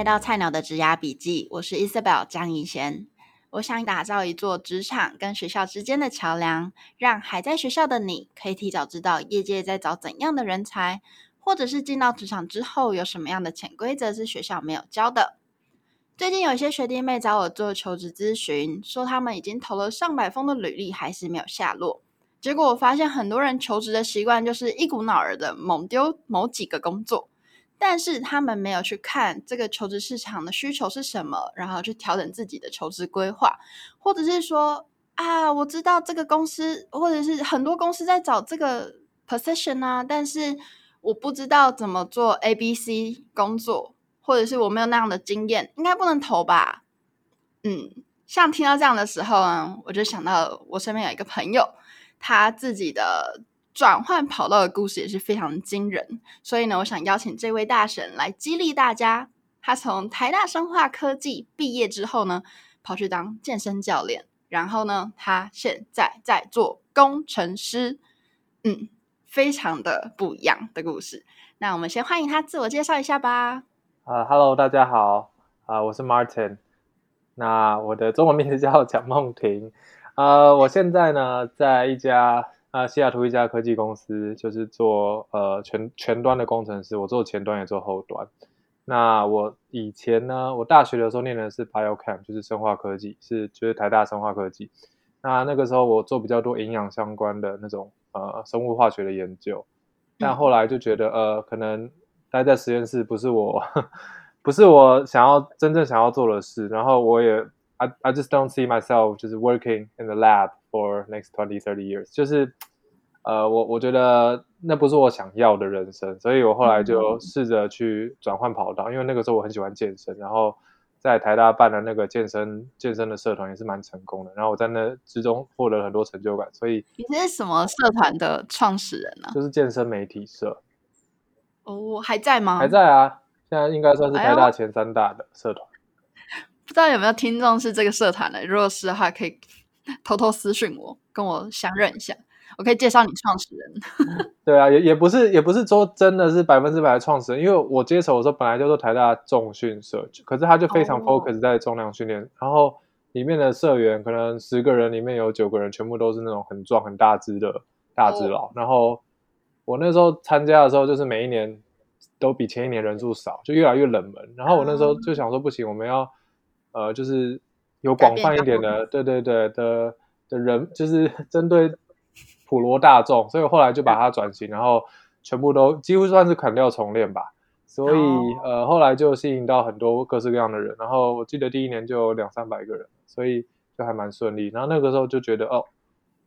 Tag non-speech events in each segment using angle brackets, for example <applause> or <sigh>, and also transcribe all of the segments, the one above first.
来到菜鸟的职涯笔记，我是 Isabel 张怡娴。我想打造一座职场跟学校之间的桥梁，让还在学校的你可以提早知道业界在找怎样的人才，或者是进到职场之后有什么样的潜规则是学校没有教的。最近有一些学弟妹找我做求职咨询，说他们已经投了上百封的履历，还是没有下落。结果我发现很多人求职的习惯就是一股脑儿的猛丢某几个工作。但是他们没有去看这个求职市场的需求是什么，然后去调整自己的求职规划，或者是说啊，我知道这个公司或者是很多公司在找这个 position 啊，但是我不知道怎么做 A、B、C 工作，或者是我没有那样的经验，应该不能投吧？嗯，像听到这样的时候呢，我就想到我身边有一个朋友，他自己的。转换跑道的故事也是非常惊人，所以呢，我想邀请这位大神来激励大家。他从台大生化科技毕业之后呢，跑去当健身教练，然后呢，他现在在做工程师，嗯，非常的不一样的故事。那我们先欢迎他自我介绍一下吧。啊、uh，Hello，大家好，啊、我是 Martin，那我的中文名字叫蒋梦婷，呃、我现在呢在一家。啊，西雅图一家科技公司，就是做呃全全端的工程师，我做前端也做后端。那我以前呢，我大学的时候念的是 Biochem，就是生化科技，是就是台大生化科技。那那个时候我做比较多营养相关的那种呃生物化学的研究，但后来就觉得呃可能待在实验室不是我 <laughs> 不是我想要真正想要做的事，然后我也 I I just don't see myself 就是 working in the lab。For next twenty, thirty years，就是，呃，我我觉得那不是我想要的人生，所以我后来就试着去转换跑道，因为那个时候我很喜欢健身，然后在台大办的那个健身健身的社团也是蛮成功的，然后我在那之中获得了很多成就感，所以你是什么社团的创始人呢？就是健身媒体社。哦，还在吗？还在啊，现在应该算是台大前三大的社团。哎，不知道有没有听众是这个社团的？如果是的话，可以。偷偷私讯我，跟我相认一下，我可以介绍你创始人。<laughs> 对啊，也也不是，也不是说真的是百分之百的创始人，因为我接手的时候本来就做台大重训社，可是他就非常 focus 在重量训练，oh. 然后里面的社员可能十个人里面有九个人全部都是那种很壮很大只的大只佬，oh. 然后我那时候参加的时候就是每一年都比前一年人数少，就越来越冷门，然后我那时候就想说不行，我们要呃就是。有广泛一点的，对对对的的人，就是 <laughs> 针对普罗大众，所以后来就把它转型，然后全部都几乎算是砍掉重练吧。所以、哦、呃，后来就吸引到很多各式各样的人，然后我记得第一年就有两三百个人，所以就还蛮顺利。然后那个时候就觉得哦，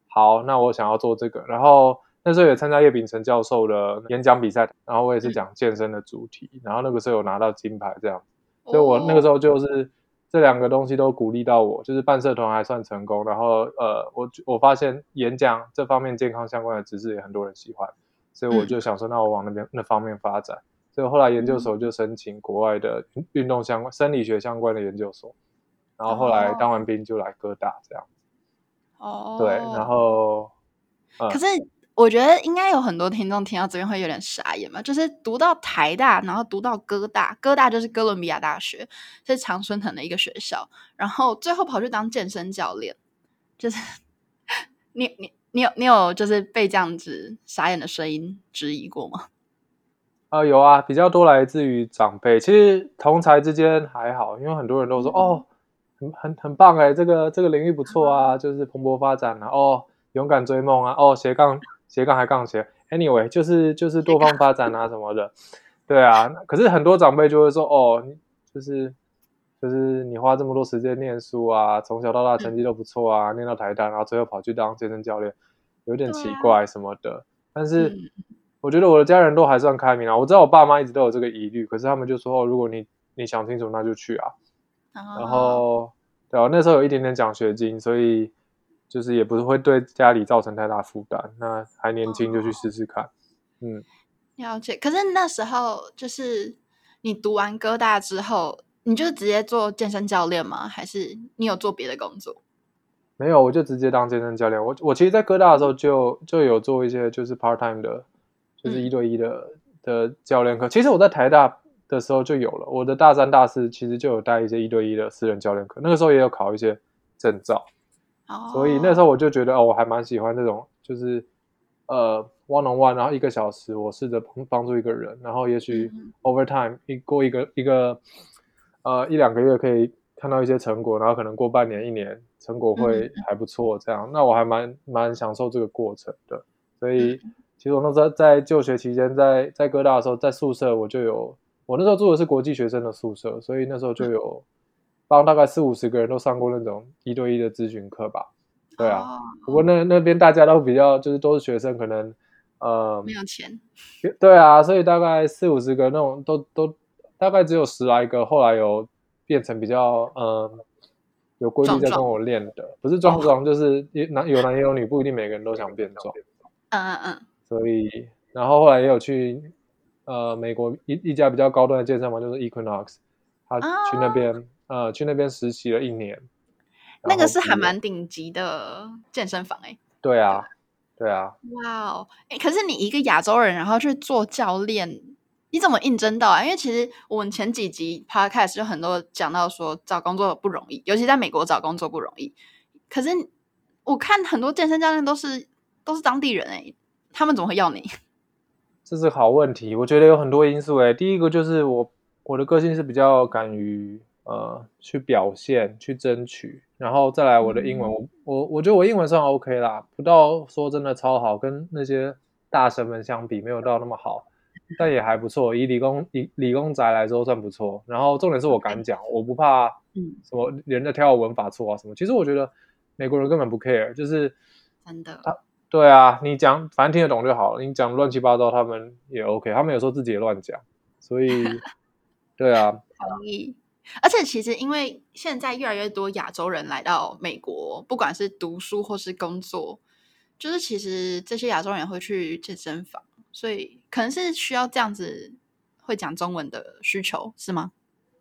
好，那我想要做这个。然后那时候也参加叶秉成教授的演讲比赛，然后我也是讲健身的主题，嗯、然后那个时候有拿到金牌这样，所以我那个时候就是。这两个东西都鼓励到我，就是办社团还算成功，然后呃，我我发现演讲这方面健康相关的知识也很多人喜欢，所以我就想说，那我往那边那方面发展。所以后来研究所就申请国外的运动相关、生理学相关的研究所，然后后来当完兵就来哥大这样。哦，对，然后，呃、可是。我觉得应该有很多听众听到这边会有点傻眼吧，就是读到台大，然后读到哥大，哥大就是哥伦比亚大学，是常春藤的一个学校，然后最后跑去当健身教练，就是 <laughs> 你你你有你有就是被这样子傻眼的声音质疑过吗？<laughs> 啊、呃，有啊，比较多来自于长辈，其实同才之间还好，因为很多人都说、嗯、哦，很很很棒哎，这个这个领域不错啊，就是蓬勃发展啊，哦，勇敢追梦啊，哦，斜杠。斜杠还杠斜，anyway，就是就是多方发展啊什么的，对啊。可是很多长辈就会说，哦，就是就是你花这么多时间念书啊，从小到大成绩都不错啊，念到台大，然后最后跑去当健身教练，有点奇怪什么的。但是我觉得我的家人都还算开明啊。我知道我爸妈一直都有这个疑虑，可是他们就说，哦，如果你你想清楚，那就去啊。然后对啊，那时候有一点点奖学金，所以。就是也不是会对家里造成太大负担，那还年轻就去试试看，哦、嗯，了解。可是那时候就是你读完哥大之后，你就直接做健身教练吗？还是你有做别的工作？没有，我就直接当健身教练。我我其实，在哥大的时候就就有做一些就是 part time 的，就是一对一的、嗯、的教练课。其实我在台大的时候就有了。我的大三、大四其实就有带一些一对一的私人教练课，那个时候也有考一些证照。哦，所以那时候我就觉得哦，我还蛮喜欢这种，就是呃，one on one，然后一个小时，我试着帮帮助一个人，然后也许 over time 一过一个一个呃一两个月可以看到一些成果，然后可能过半年一年成果会还不错，这样，那我还蛮蛮享受这个过程的。所以其实我那时候在就学期间，在在哥大的时候，在宿舍我就有，我那时候住的是国际学生的宿舍，所以那时候就有。帮大概四五十个人都上过那种一对一的咨询课吧，对啊。Oh. 不过那那边大家都比较就是都是学生，可能呃没有钱。对啊，所以大概四五十个那种都都大概只有十来个，后来有变成比较呃有规律在跟我练的，壮壮不是壮壮，就是男有男也有女，不一定每个人都想变壮。嗯嗯嗯。所以然后后来也有去呃美国一一家比较高端的健身房，就是 Equinox，他去那边。Oh. 呃，去那边实习了一年，那个是还蛮顶级的健身房哎、欸。对啊，对啊。哇哦，哎，可是你一个亚洲人，然后去做教练，你怎么应征到啊？因为其实我们前几集 podcast 就很多讲到说找工作不容易，尤其在美国找工作不容易。可是我看很多健身教练都是都是当地人哎、欸，他们怎么会要你？<laughs> 这是好问题，我觉得有很多因素哎、欸。第一个就是我我的个性是比较敢于。呃，去表现，去争取，然后再来我的英文，嗯、我我我觉得我英文算 OK 啦，不到说真的超好，跟那些大神们相比，没有到那么好，但也还不错。以理工以理工宅来说算不错。然后重点是我敢讲，我不怕什么人家挑我文法错啊什么。其实我觉得美国人根本不 care，就是真的。他对啊，你讲反正听得懂就好了，你讲乱七八糟他们也 OK，他们有时候自己也乱讲，所以 <laughs> 对啊，同意。而且其实，因为现在越来越多亚洲人来到美国，不管是读书或是工作，就是其实这些亚洲人会去健身房，所以可能是需要这样子会讲中文的需求，是吗？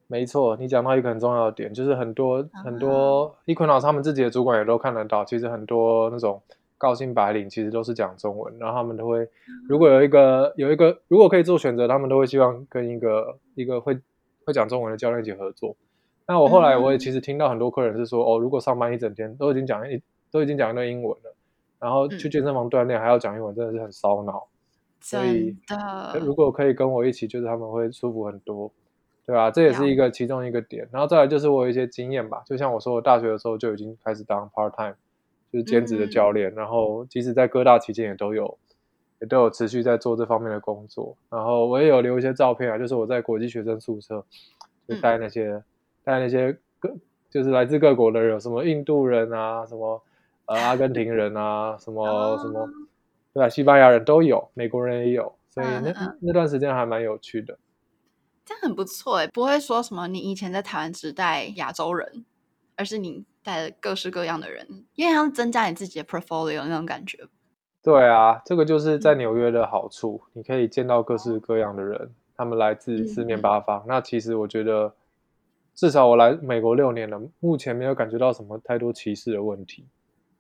没错，你讲到一个很重要的点，就是很多、啊、很多 Equinox 他们自己的主管也都看得到，其实很多那种高薪白领其实都是讲中文，然后他们都会，如果有一个有一个如果可以做选择，他们都会希望跟一个一个会。会讲中文的教练一起合作。那我后来我也其实听到很多客人是说，嗯、哦，如果上班一整天都已经讲一都已经讲一段英文了，然后去健身房锻炼还要讲英文，真的是很烧脑。所以如果可以跟我一起，就是他们会舒服很多，对吧、啊？这也是一个其中一个点。然后再来就是我有一些经验吧，就像我说，我大学的时候就已经开始当 part time，就是兼职的教练，嗯、然后即使在各大期间也都有。也都有持续在做这方面的工作，然后我也有留一些照片啊，就是我在国际学生宿舍，就带那些、嗯、带那些各就是来自各国的人，有什么印度人啊，什么呃阿根廷人啊，什么、哦、什么对吧？西班牙人都有，美国人也有，所以那、那段时间还蛮有趣的。这样很不错哎，不会说什么你以前在台湾只带亚洲人，而是你带了各式各样的人，因为要增加你自己的 portfolio 那种感觉。对啊，这个就是在纽约的好处，嗯、你可以见到各式各样的人，他们来自四面八方。嗯、那其实我觉得，至少我来美国六年了，目前没有感觉到什么太多歧视的问题。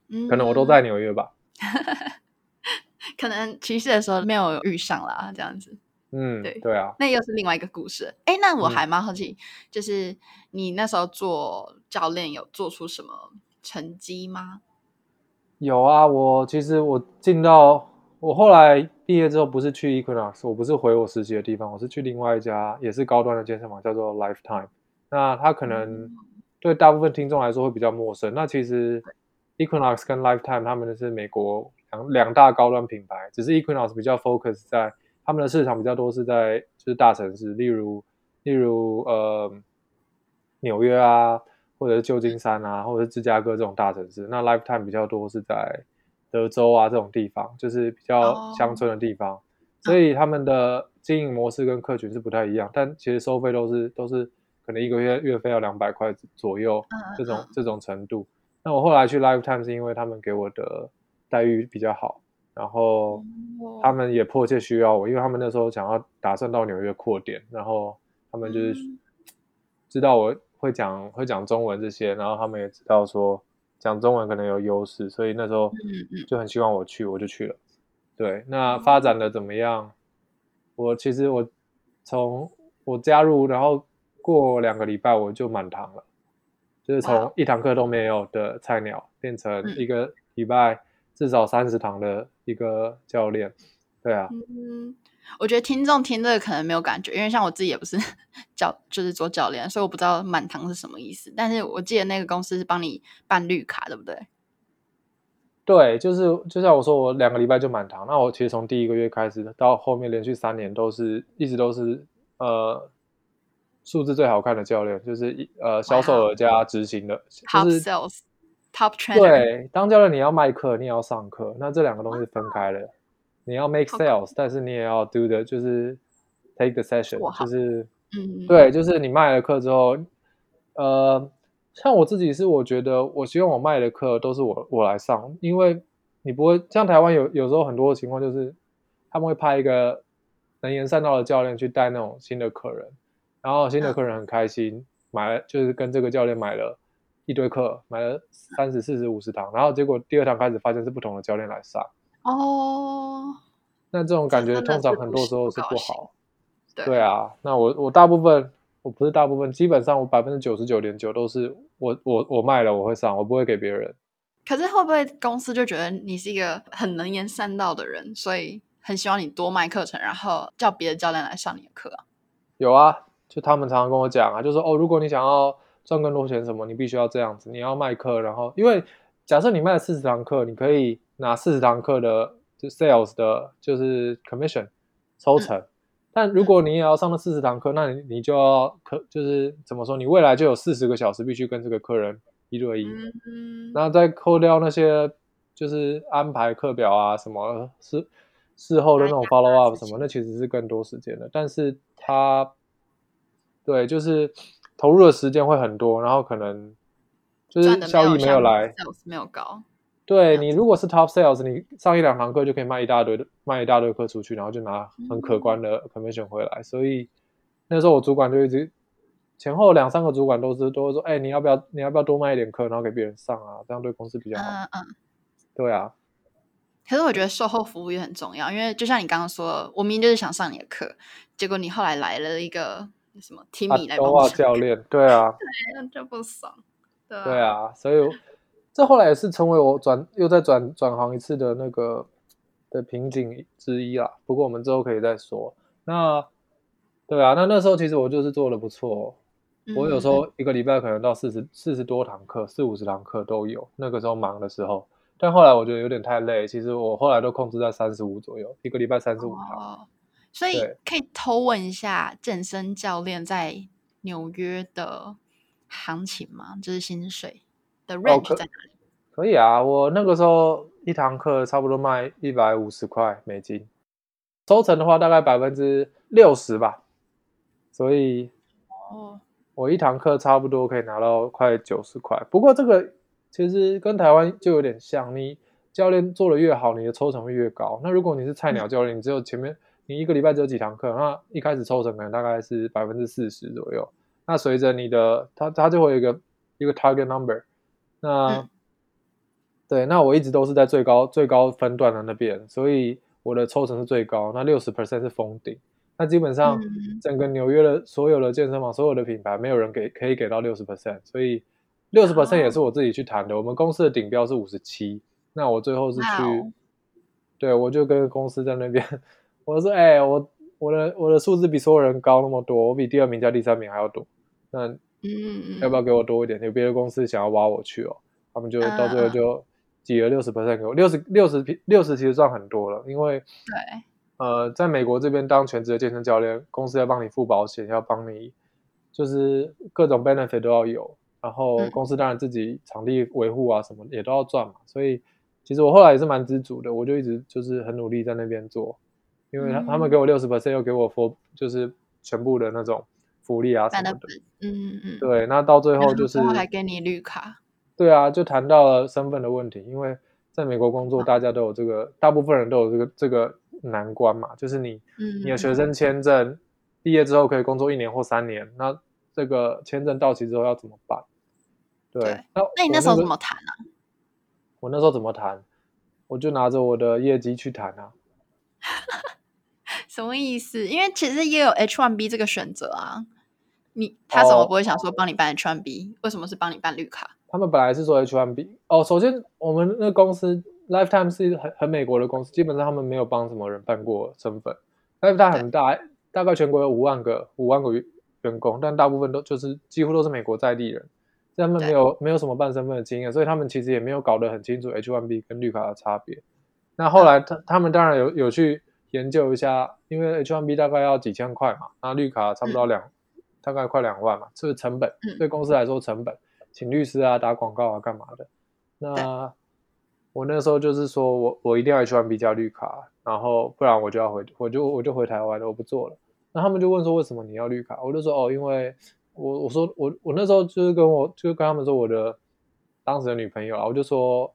嗯，可能我都在纽约吧。<laughs> 可能歧视的时候没有遇上啦，这样子。嗯，对对啊，那又是另外一个故事。哎，那我还蛮好奇，嗯、就是你那时候做教练有做出什么成绩吗？有啊，我其实我进到我后来毕业之后，不是去 Equinox，我不是回我实习的地方，我是去另外一家也是高端的健身房，叫做 Lifetime。那它可能对大部分听众来说会比较陌生。那其实 Equinox 跟 Lifetime 他们的是美国两两大高端品牌，只是 Equinox 比较 focus 在他们的市场比较多是在就是大城市，例如例如呃纽约啊。或者是旧金山啊，或者是芝加哥这种大城市，那 Lifetime 比较多是在德州啊这种地方，就是比较乡村的地方，oh. 所以他们的经营模式跟客群是不太一样，但其实收费都是都是可能一个月月费要两百块左右这种、uh. 这种程度。那我后来去 Lifetime 是因为他们给我的待遇比较好，然后他们也迫切需要我，因为他们那时候想要打算到纽约扩点，然后他们就是知道我。会讲会讲中文这些，然后他们也知道说讲中文可能有优势，所以那时候就很希望我去，我就去了。对，那发展的怎么样？我其实我从我加入，然后过两个礼拜我就满堂了，就是从一堂课都没有的菜鸟变成一个礼拜至少三十堂的一个教练。对啊，嗯，我觉得听众听这个可能没有感觉，因为像我自己也不是 <laughs> 教，就是做教练，所以我不知道满堂是什么意思。但是我记得那个公司是帮你办绿卡，对不对？对，就是就像我说，我两个礼拜就满堂。那我其实从第一个月开始到后面连续三年都是一直都是呃数字最好看的教练，就是呃销售额加执行的，wow. 就是 top sales top trainer。对，当教练你要卖课，你也要上课，那这两个东西分开了。Wow. 你要 make sales，、但是你也要 do 的，就是 take the session，就是嗯，对，就是你卖了课之后，呃。像我自己是，我觉得我希望我卖的课都是我我来上，因为你不会像台湾有有时候很多的情况就是他们会派一个能言善道的教练去带那种新的客人，然后新的客人很开心、嗯、买了，就是跟这个教练买了一堆课，买了三十、四十、五十堂，然后结果第二堂开始发现是不同的教练来上哦，那这种感觉通常很多时候是不好，对，对啊，那我我大部分。我不是大部分，基本上我百分之九十九点九都是我我我卖了我会上，我不会给别人。可是会不会公司就觉得你是一个很能言善道的人，所以很希望你多卖课程，然后叫别的教练来上你的课啊？有啊，就他们常常跟我讲啊，就说哦，如果你想要赚更多钱什么，你必须要这样子，你要卖课，然后因为假设你卖了四十堂课，你可以拿四十堂课的就 sales 的，就是 commission 抽成。嗯但如果你也要上了四十堂课，那你你就要可就是怎么说？你未来就有四十个小时必须跟这个客人一对一，嗯，然后再扣掉那些就是安排课表啊什么事事后的那种 follow up 什么，那其实是更多时间的。但是他对，就是投入的时间会很多，然后可能就是效益没有来，没有高。对，你如果是 top sales，你上一两堂课就可以卖一大堆的，卖一大堆课出去，然后就拿很可观的 commission 回来。嗯、所以那时候我主管就一直前后两三个主管都是都会说，哎，你要不要你要不要多卖一点课，然后给别人上啊，这样对公司比较好。嗯嗯。对啊。可是我觉得售后服务也很重要，因为就像你刚刚说，我明明就是想上你的课，结果你后来来了一个什么 Timmy 来帮我教练，对啊。<laughs> 对，那就不爽。对啊。对啊，所以。这后来也是成为我转又再转转行一次的那个的瓶颈之一啦。不过我们之后可以再说。那对啊，那那时候其实我就是做的不错。我有时候一个礼拜可能到四十四十多堂课，四五十堂课都有。那个时候忙的时候，但后来我觉得有点太累。其实我后来都控制在三十五左右，一个礼拜三十五堂。哦，所以可以偷问一下健身教练在纽约的行情吗？就是薪水。的 range 在哪里？哦，可，可以啊，我那个时候一堂课差不多卖一百五十块美金，抽成的话大概百分之六十吧，所以哦，我一堂课差不多可以拿到快九十块。不过这个其实跟台湾就有点像，你教练做的越好，你的抽成会越高。那如果你是菜鸟教练，你只有前面你一个礼拜只有几堂课，那一开始抽成可能大概是百分之四十左右。那随着你的，它它就会有一个一个 target number。那、嗯，对，那我一直都是在最高最高分段的那边，所以我的抽成是最高。那六十 percent 是封顶。那基本上整个纽约的所有的健身房、所有的品牌，没有人给可以给到六十 percent，所以六十 percent 也是我自己去谈的。我们公司的顶标是五十七，那我最后是去，对，我就跟公司在那边，我说，哎、欸，我我的我的数字比所有人高那么多，我比第二名加第三名还要多，那。嗯，要不要给我多一点？有别的公司想要挖我去哦，他们就到最后就挤了六十 percent 给我，六十六十六十其实算很多了，因为对，呃，在美国这边当全职的健身教练，公司要帮你付保险，要帮你就是各种 benefit 都要有，然后公司当然自己场地维护啊什么也都要赚嘛，所以其实我后来也是蛮知足的，我就一直就是很努力在那边做，因为他他们给我六十 percent，又给我 for 就是全部的那种。福利啊什么的，嗯嗯，对，那到最后就是还给你绿卡，对啊，就谈到了身份的问题，因为在美国工作，大家都有这个，嗯、大部分人都有这个这个难关嘛，就是你，嗯，你的学生签证毕业之后可以工作一年或三年，那这个签证到期之后要怎么办？对，对那那你那时候怎么谈啊？我那时候怎么谈？我就拿着我的业绩去谈啊。<laughs> 什么意思？因为其实也有 H1B 这个选择啊。你他怎么不会想说帮你办 H1B？、哦、为什么是帮你办绿卡？他们本来是说 H1B。哦，首先我们那公司 Lifetime 是很很美国的公司，基本上他们没有帮什么人办过身份。Lifetime 很大，大概全国有五万个五万个员工，但大部分都就是几乎都是美国在地人，他们没有没有什么办身份的经验，所以他们其实也没有搞得很清楚 H1B 跟绿卡的差别。那后来他他们当然有有去。研究一下，因为 H1B 大概要几千块嘛，那绿卡差不多两、嗯，大概快两万嘛，这是成本、嗯，对公司来说成本，请律师啊、打广告啊、干嘛的。那我那时候就是说我我一定要 H1B 加绿卡，然后不然我就要回，我就我就回台湾了，我不做了。那他们就问说为什么你要绿卡？我就说哦，因为我我说我我那时候就是跟我就跟他们说我的当时的女朋友啊，我就说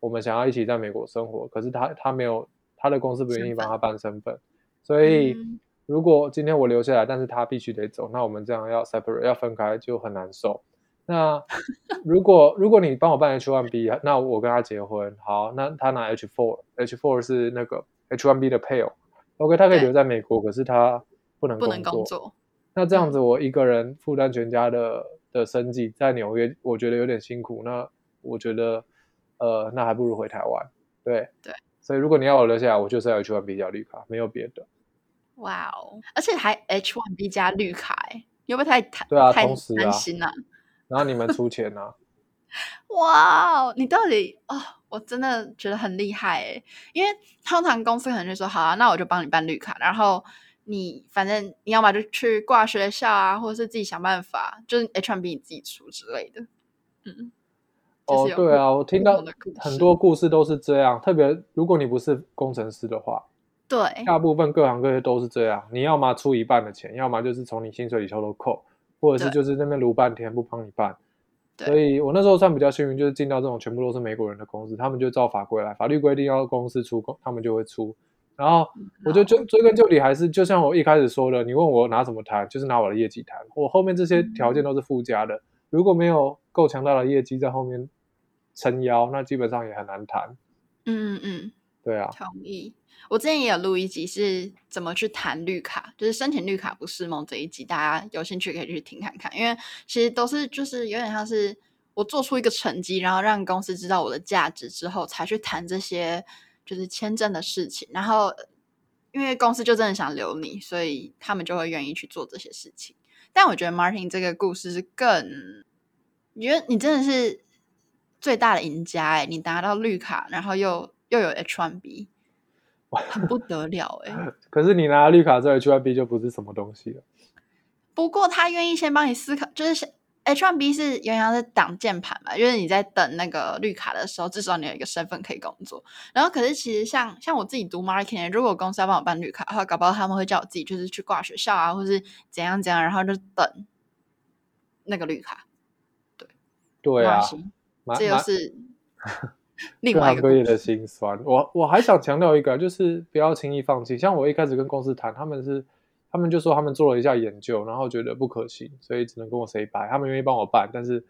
我们想要一起在美国生活，可是他他没有。他的公司不愿意帮他办身份，所以如果今天我留下来，但是他必须得走，那我们这样要 separate 要分开就很难受。那 <laughs> 如果如果你帮我办 H1B，那我跟他结婚，好，那他拿 H4，H4 是那个 H1B 的配偶，OK，他可以留在美国，可是他不能工作，不能工作。那这样子我一个人负担全家的的生计，在纽约我觉得有点辛苦。那我觉得呃，那还不如回台湾。对对。所以，如果你要我留下来，我就是要 H1B 加绿卡，没有别的。哇哦，而且还 H1B 加绿卡，哎，有没有太贪？对啊，太同时啊，贪心啊。然后你们出钱啊？<laughs> 哇哦，你到底哦，我真的觉得很厉害哎，因为通常公司可能就说好啊，那我就帮你办绿卡，然后你反正你要么就去挂学校啊，或者是自己想办法，就是 H1B 你自己出之类的，嗯。哦，对啊，我听到很多故事都是这样，特别如果你不是工程师的话，对，大部分各行各业都是这样。你要么出一半的钱，要么就是从你薪水里偷偷扣，或者是就是那边撸半天不帮你办。所以我那时候算比较幸运，就是进到这种全部都是美国人的公司，他们就照法规来，法律规定要公司出工，他们就会出。然后我就追追根究底，还是就像我一开始说的，你问我拿什么谈，就是拿我的业绩谈。我后面这些条件都是附加的。嗯如果没有够强大的业绩在后面撑腰，那基本上也很难谈。嗯嗯嗯，对啊，同意。我之前也有录一集是怎么去谈绿卡，就是申请绿卡不是梦这一集，大家有兴趣可以去听看看。因为其实都是就是有点像是我做出一个成绩，然后让公司知道我的价值之后，才去谈这些就是签证的事情。然后因为公司就真的想留你，所以他们就会愿意去做这些事情。但我觉得 Martin 这个故事是更，你觉得你真的是最大的赢家哎！你拿到绿卡，然后又又有 H1B，<laughs> 很不得了哎！<laughs> 可是你拿了绿卡之后，H1B 就不是什么东西了。不过他愿意先帮你思考，就是。H1B 是原来是挡箭牌嘛，就是你在等那个绿卡的时候，至少你有一个身份可以工作。然后，可是其实像像我自己读 marketing，如果公司要帮我办绿卡的话，搞不好他们会叫我自己就是去挂学校啊，或是怎样怎样，然后就等那个绿卡。对，对啊，这又是 <laughs> 另外一个的心酸。我我还想强调一个，就是不要轻易放弃。像我一开始跟公司谈，他们是。他们就说他们做了一下研究，然后觉得不可行，所以只能跟我 say bye。他们愿意帮我办，但是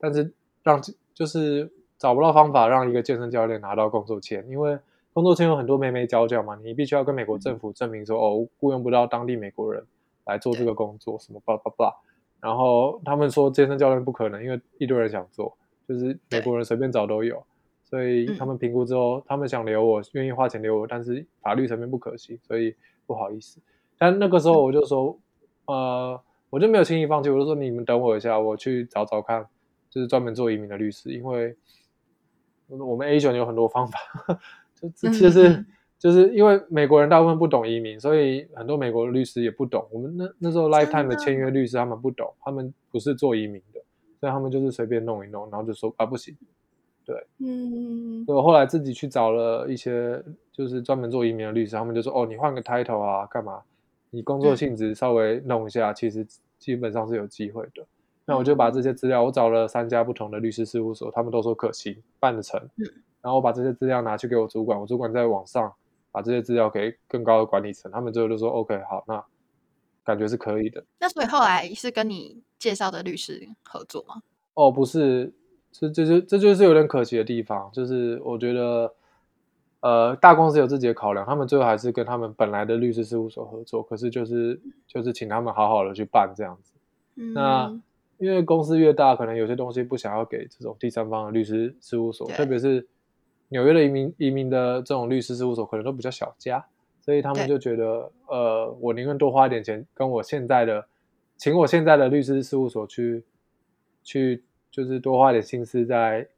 但是让就是找不到方法让一个健身教练拿到工作签，因为工作签有很多眉眉角角嘛，你必须要跟美国政府证明说、嗯、哦，雇佣不到当地美国人来做这个工作，什么吧吧吧。然后他们说健身教练不可能，因为一堆人想做，就是美国人随便找都有，所以他们评估之后，他们想留我，愿意花钱留我，但是法律层面不可行，所以不好意思。但那个时候我就说，呃，我就没有轻易放弃。我就说你们等我一下，我去找找看，就是专门做移民的律师，因为我们 Asian 有很多方法，就其实是就是因为美国人大部分不懂移民，所以很多美国的律师也不懂。我们那那时候 Lifetime 的签约律师他们不懂，他们不是做移民的，所以他们就是随便弄一弄，然后就说啊不行，对，嗯，所以我后来自己去找了一些就是专门做移民的律师，他们就说哦，你换个 title 啊，干嘛？你工作性质稍微弄一下，嗯，其实基本上是有机会的。那我就把这些资料，我找了三家不同的律师事务所，他们都说可行，办得成。嗯，然后我把这些资料拿去给我主管，我主管在网上把这些资料给更高的管理层，他们最后就说 OK，好，那感觉是可以的。那所以后来是跟你介绍的律师合作吗？哦，不是，这这就这就是有点可惜的地方，就是我觉得。呃，大公司有自己的考量，他们最后还是跟他们本来的律师事务所合作，可是就是就是请他们好好的去办这样子。嗯、那因为公司越大，可能有些东西不想要给这种第三方的律师事务所，特别是纽约的移民移民的这种律师事务所，可能都比较小家，所以他们就觉得，呃，我宁愿多花一点钱，跟我现在的请我现在的律师事务所去去，就是多花一点心思在。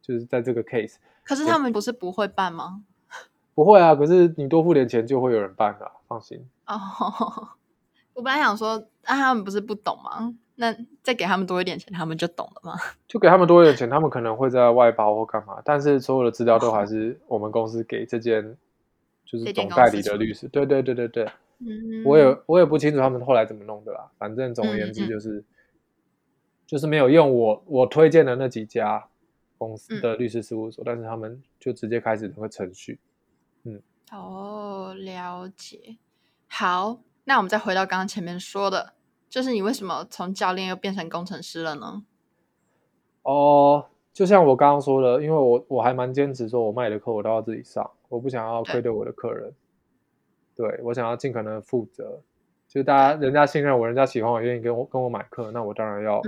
就是在这个 case，可是他们不是不会办吗？<laughs> 不会啊，可是你多付点钱就会有人办的，放心。哦，我本来想说，啊，他们不是不懂吗？那再给他们多一点钱，他们就懂了吗？<laughs> 就给他们多一点钱，他们可能会在外包或干嘛，但是所有的资料都还是我们公司给这间就是总代理的律师。对对对对对，嗯，我也我也不清楚他们后来怎么弄的啦。反正总而言之就是，就是没有用我我推荐的那几家。公司的律师事务所，嗯，但是他们就直接开始那个程序。嗯，哦，了解。好，那我们再回到刚刚前面说的，就是你为什么从教练又变成工程师了呢？哦，就像我刚刚说的，因为我我还蛮坚持说，我卖的课我都要自己上，我不想要亏对我的客人。对，对我想要尽可能负责，就是大家人家信任我，人家喜欢我，愿意跟我跟我买课，那我当然要，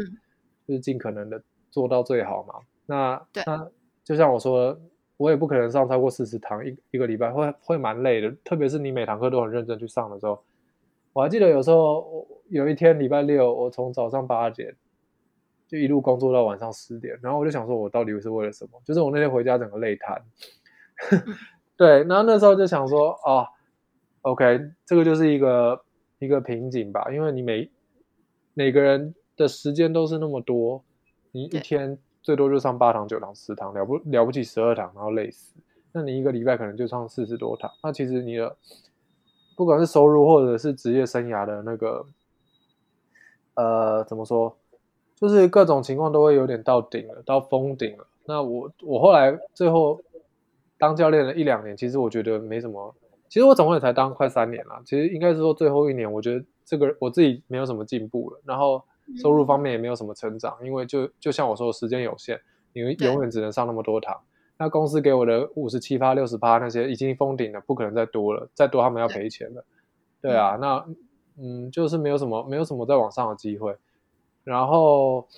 就是尽可能的做到最好嘛。那那就像我说，我也不可能上超过四十堂一一个礼拜，会会蛮累的。特别是你每堂课都很认真去上的时候，我还记得有时候有一天礼拜六，我从早上八点就一路工作到晚上十点，然后我就想说，我到底是为了什么？就是我那天回家整个累瘫。<laughs> 对，然后那时候就想说，哦，OK，这个就是一个一个瓶颈吧，因为你每每个人的时间都是那么多，你一天。最多就上八堂、九堂、十堂，了不了不起十二堂，然后累死。那你一个礼拜可能就上四十多堂，那其实你的不管是收入或者是职业生涯的那个，呃，怎么说，就是各种情况都会有点到顶了，到封顶了。那我我后来最后当教练了一两年，其实我觉得没什么。其实我总共也才当快三年了，其实应该是说最后一年，我觉得这个我自己没有什么进步了。然后。收入方面也没有什么成长，因为就就像我说的，时间有限，你永远只能上那么多堂。那公司给我的五十七趴、六十趴那些已经封顶了，不可能再多了，再多他们要赔钱了。对，对啊，那嗯，就是没有什么没有什么再往上的机会。然后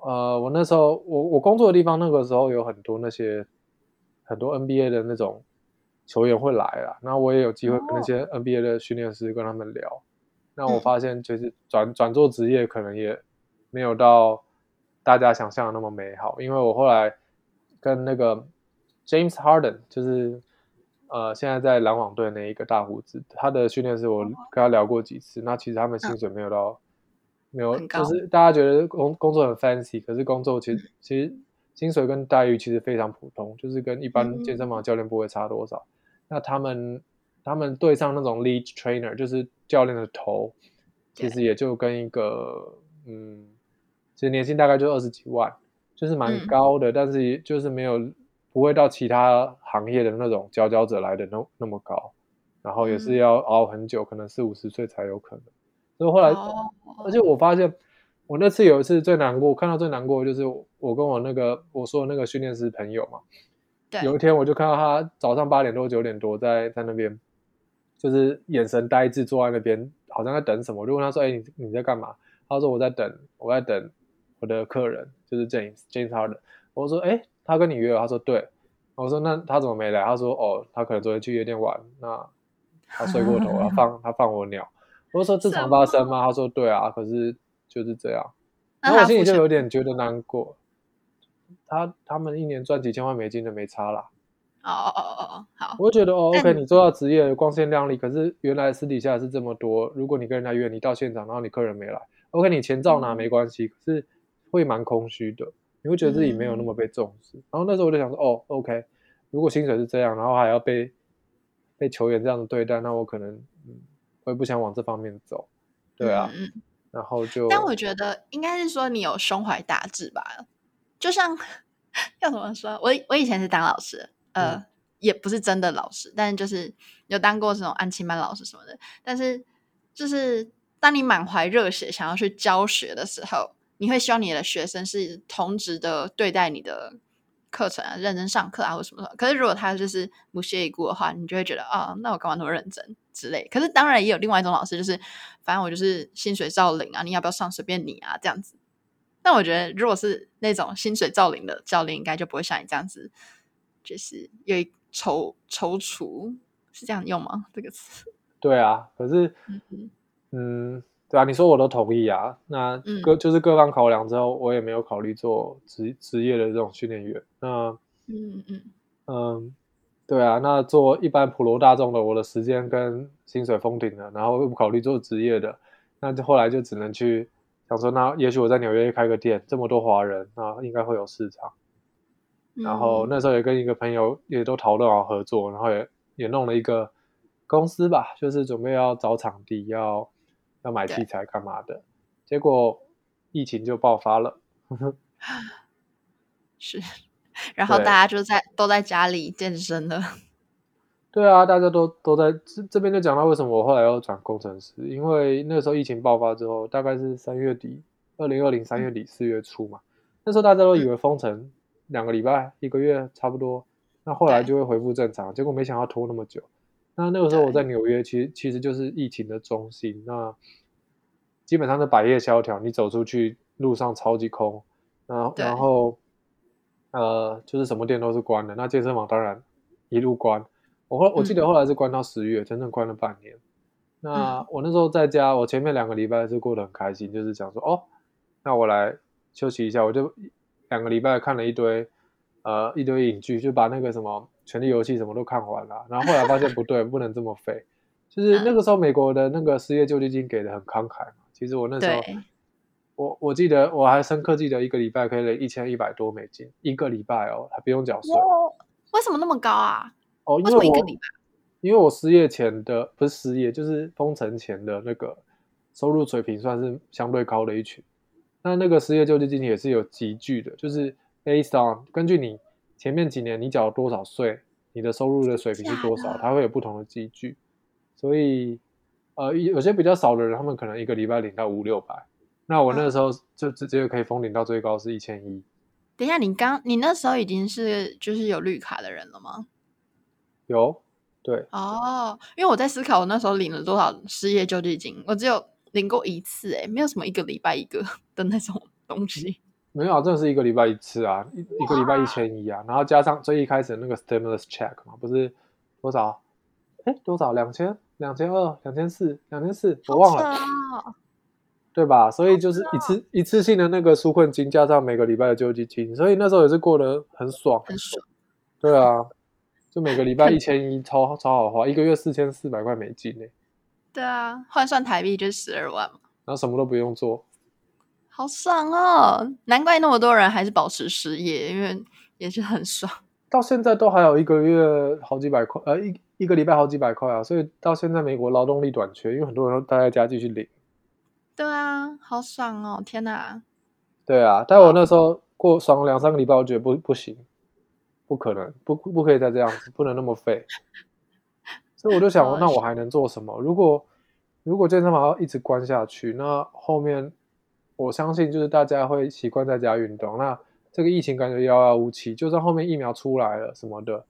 呃，我那时候我我工作的地方那个时候有很多那些很多 NBA 的那种球员会来啦，那我也有机会跟那些 NBA 的训练师跟他们聊。那我发现，就是转转做职业，可能也没有到大家想象的那么美好。因为我后来跟那个 James Harden，就是呃现在在篮网队那一个大胡子，他的训练师，我跟他聊过几次。那其实他们薪水没有到，没有，就是大家觉得工工作很 fancy，可是工作其实其实薪水跟待遇其实非常普通，就是跟一般健身房教练不会差多少。那他们。他们对上那种 lead trainer，就是教练的头，其实也就跟一个，嗯，其实年薪大概就二十几万，就是蛮高的，嗯，但是也就是没有不会到其他行业的那种佼佼者来的那那么高，然后也是要熬很久，可能四五十岁才有可能。所以后来，而且我发现，我那次有一次最难过，看到最难过的就是我跟我那个我说的那个训练师朋友嘛，有一天我就看到他早上八点多九点多在在那边。就是眼神呆滞，坐在那边，好像在等什么。我就问他说：“哎，你你在干嘛？”他说：“我在等，我在等我的客人，就是 James James Harden。”我说：“哎，他跟你约了？”他说：“对。”我说：“那他怎么没来？”他说：“哦，他可能昨天去夜店玩，那他睡过头，他 <laughs> 放他放我鸟。”我说：“这常发生吗？”他说：“对啊，可是就是这样。”然后我心里就有点觉得难过。他他们一年赚几千万美金的没差啦。哦哦哦哦哦，好。我觉得哦，OK，你做到职业光鲜亮丽，可是原来私底下是这么多。如果你跟人家约，你到现场，然后你客人没来，OK，你钱照拿没关系，嗯、可是会蛮空虚的。你会觉得自己没有那么被重视。嗯、然后那时候我就想说，哦，OK，如果薪水是这样，然后还要被被球员这样子对待，那我可能嗯，我也不想往这方面走。对啊，嗯、然后就。但我觉得应该是说你有胸怀大志吧，就像 <laughs> 要怎么说，我我以前是当老师。呃、嗯，也不是真的老师，但是就是有当过这种安亲班老师什么的。但是，就是当你满怀热血想要去教学的时候，你会希望你的学生是同职的对待你的课程啊，认真上课啊，或什么什么。可是如果他就是不屑一顾的话，你就会觉得啊、哦，那我干嘛那么认真之类。可是当然也有另外一种老师，就是反正我就是薪水照领啊，你要不要上随便你啊这样子。但我觉得如果是那种薪水照领的教练，应该就不会像你这样子，就是有一踌踌躇，是这样用吗？这个词？<laughs> 对啊，可是嗯，嗯。对啊，你说我都同意啊。那各、嗯、就是各方考量之后，我也没有考虑做职职业的这种训练员。那嗯嗯嗯，对啊，那做一般普罗大众的，我的时间跟薪水封顶了，然后又不考虑做职业的，那就后来就只能去想说，那也许我在纽约开个店，这么多华人，那应该会有市场。嗯、然后那时候也跟一个朋友也都讨论好合作，然后也也弄了一个公司吧，就是准备要找场地要。要买器材干嘛的？结果疫情就爆发了 <laughs> <laughs> 是，然后大家就在都在家里健身了。对啊，大家都都在这这边就讲到为什么我后来要转工程师，因为那个时候疫情爆发之后，大概是三月底，二零二零三月底四月初嘛，那时候大家都以为封城两个礼拜一个月差不多，那后来就会恢复正常，结果没想到拖那么久。那那个时候我在纽约，其实其实就是疫情的中心。那基本上是百业萧条，你走出去路上超级空。然然后呃，就是什么店都是关的。那健身房当然一路关。我后我记得后来是关到十月，嗯，真正关了半年。那我那时候在家，我前面两个礼拜是过得很开心，就是想说哦，那我来休息一下。我就两个礼拜看了一堆呃一堆影剧，就把那个什么。权力游戏什么都看完了，然后后来发现不对，<laughs> 不能这么废。就是那个时候，美国的那个失业救济金给的很慷慨嘛。其实我那时候，我我记得我还深刻记得一个礼拜可以领一千一百多美金，一个礼拜哦，还不用缴税。为什么那么高啊？哦，因为我因为我失业前的不是失业，就是封城前的那个收入水平算是相对高的一群。那那个失业救济金也是有集聚的，就是 based on 根据你。前面几年你缴了多少税，你的收入的水平是多少，它会有不同的积聚，所以呃有些比较少的人，他们可能一个礼拜领到五六百，那我那个时候就直接可以封顶到最高是一千一。等一下，你刚你那时候已经是就是有绿卡的人了吗？有，对。哦，因为我在思考我那时候领了多少失业救济金，我只有领过一次，哎，没有什么一个礼拜一个 <laughs> 的那种东西。没有啊，真的是一个礼拜一次啊，一一个礼拜一千一啊，然后加上最一开始那个 stimulus check 嘛，不是多少？哎，多少？两千、两千二、两千四、两千四，我忘了，对吧？所以就是一次一次性的那个纾困金，加上每个礼拜的救济金，所以那时候也是过得很爽，很爽。对啊，就每个礼拜 <laughs> 一千一，超超好花，一个月四千四百块美金呢。对啊，换算台币就十二万嘛，然后什么都不用做。好爽哦！难怪那么多人还是保持失业，因为也是很爽。<laughs> 到现在都还有一个月好几百块，呃，一一个礼拜好几百块啊！所以到现在美国劳动力短缺，因为很多人都待在家继续领。对啊，好爽哦！天哪！对啊，但我那时候过爽两三个礼拜，我觉得不不行，不可能，不不可以再这样子，不能那么废。<laughs> 所以我就想，那我还能做什么？如果如果健身房要一直关下去，那后面。我相信就是大家会习惯在家运动，那这个疫情感觉遥遥无期，就算后面疫苗出来了什么的，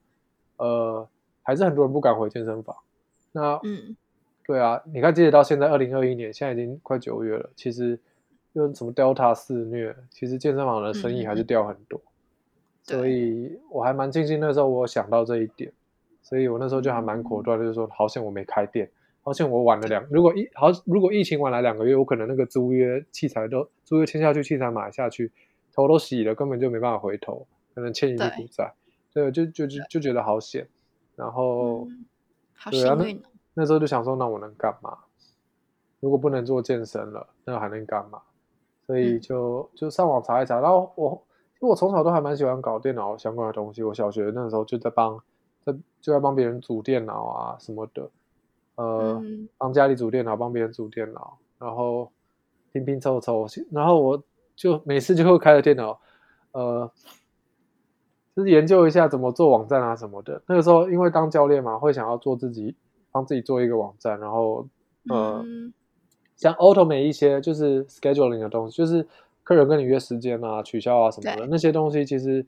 呃，还是很多人不敢回健身房。那，嗯，对啊，你看，截止到现在二零二一年，现在已经快九月了，其实又什么 Delta 肆虐，其实健身房的生意还是掉很多。嗯，所以我还蛮庆幸那时候我想到这一点，所以我那时候就还蛮果断，就是说好险我没开店。好险我晚了两，如果疫好，如果疫情晚来两个月，我可能那个租约器材都租约签下去，器材买下去，头都洗了，根本就没办法回头，可能欠一笔股债，对，就就就就觉得好险。然后，嗯、好幸运、对啊、那，那时候就想说，那我能干嘛？如果不能做健身了，那还能干嘛？所以就就上网查一查。然后我，我从小都还蛮喜欢搞电脑相关的东西，我小学那时候就在帮在就在帮别人组电脑啊什么的。呃，帮家里组电脑，帮别人组电脑，然后拼拼凑凑，然后我就每次就会开着电脑，呃，就是研究一下怎么做网站啊什么的。那个时候因为当教练嘛，会想要做自己，帮自己做一个网站，然后呃，像 automate 一些就是 scheduling 的东西，就是客人跟你约时间啊、取消啊什么的那些东西，其实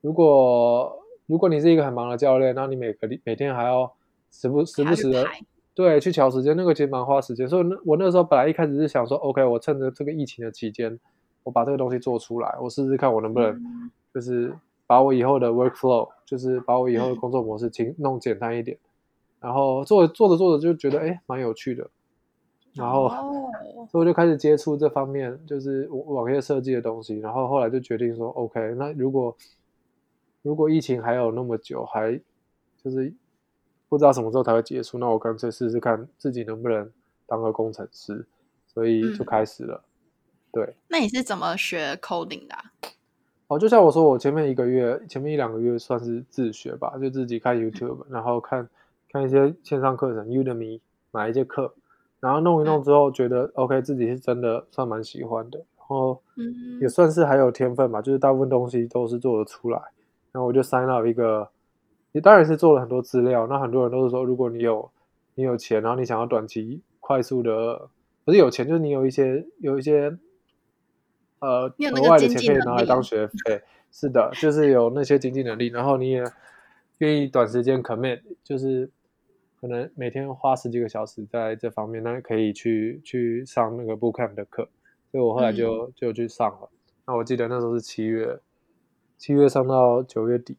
如果如果你是一个很忙的教练，那你每个每天还要时不时不时的对去调时间，那个其实蛮花时间。所以那我那时候本来一开始是想说，OK，我趁着这个疫情的期间，我把这个东西做出来，我试试看我能不能就是把我以后的 workflow，就是把我以后的工作模式轻弄简单一点。然后做做着做着就觉得哎蛮有趣的，然后、哦、所以我就开始接触这方面，就是网页设计的东西。然后后来就决定说，OK，那如果如果疫情还有那么久，还就是不知道什么时候才会结束，那我干脆试试看自己能不能当个工程师。所以就开始了。嗯、对，那你是怎么学 coding 的、啊？哦，就像我说，我前面一个月，前面一两个月算是自学吧，就自己看 YouTube，、嗯、然后看。看一些线上课程，Udemy 买一些课，然后弄一弄之后，觉得 OK，自己是真的算蛮喜欢的，然后也算是还有天分吧，就是大部分东西都是做得出来。然后我就 sign up 一个，也当然是做了很多资料。那很多人都是说，如果你有你有钱，然后你想要短期快速的，不是有钱，就是你有一些有一些呃额外的钱可以拿来当学费。是的，就是有那些经济能力，然后你也愿意短时间 commit，就是。可能每天花十几个小时在这方面，那可以去去上那个 Bootcamp 的课，所以我后来就、嗯、就去上了。那我记得那时候是七月，七月上到九月底，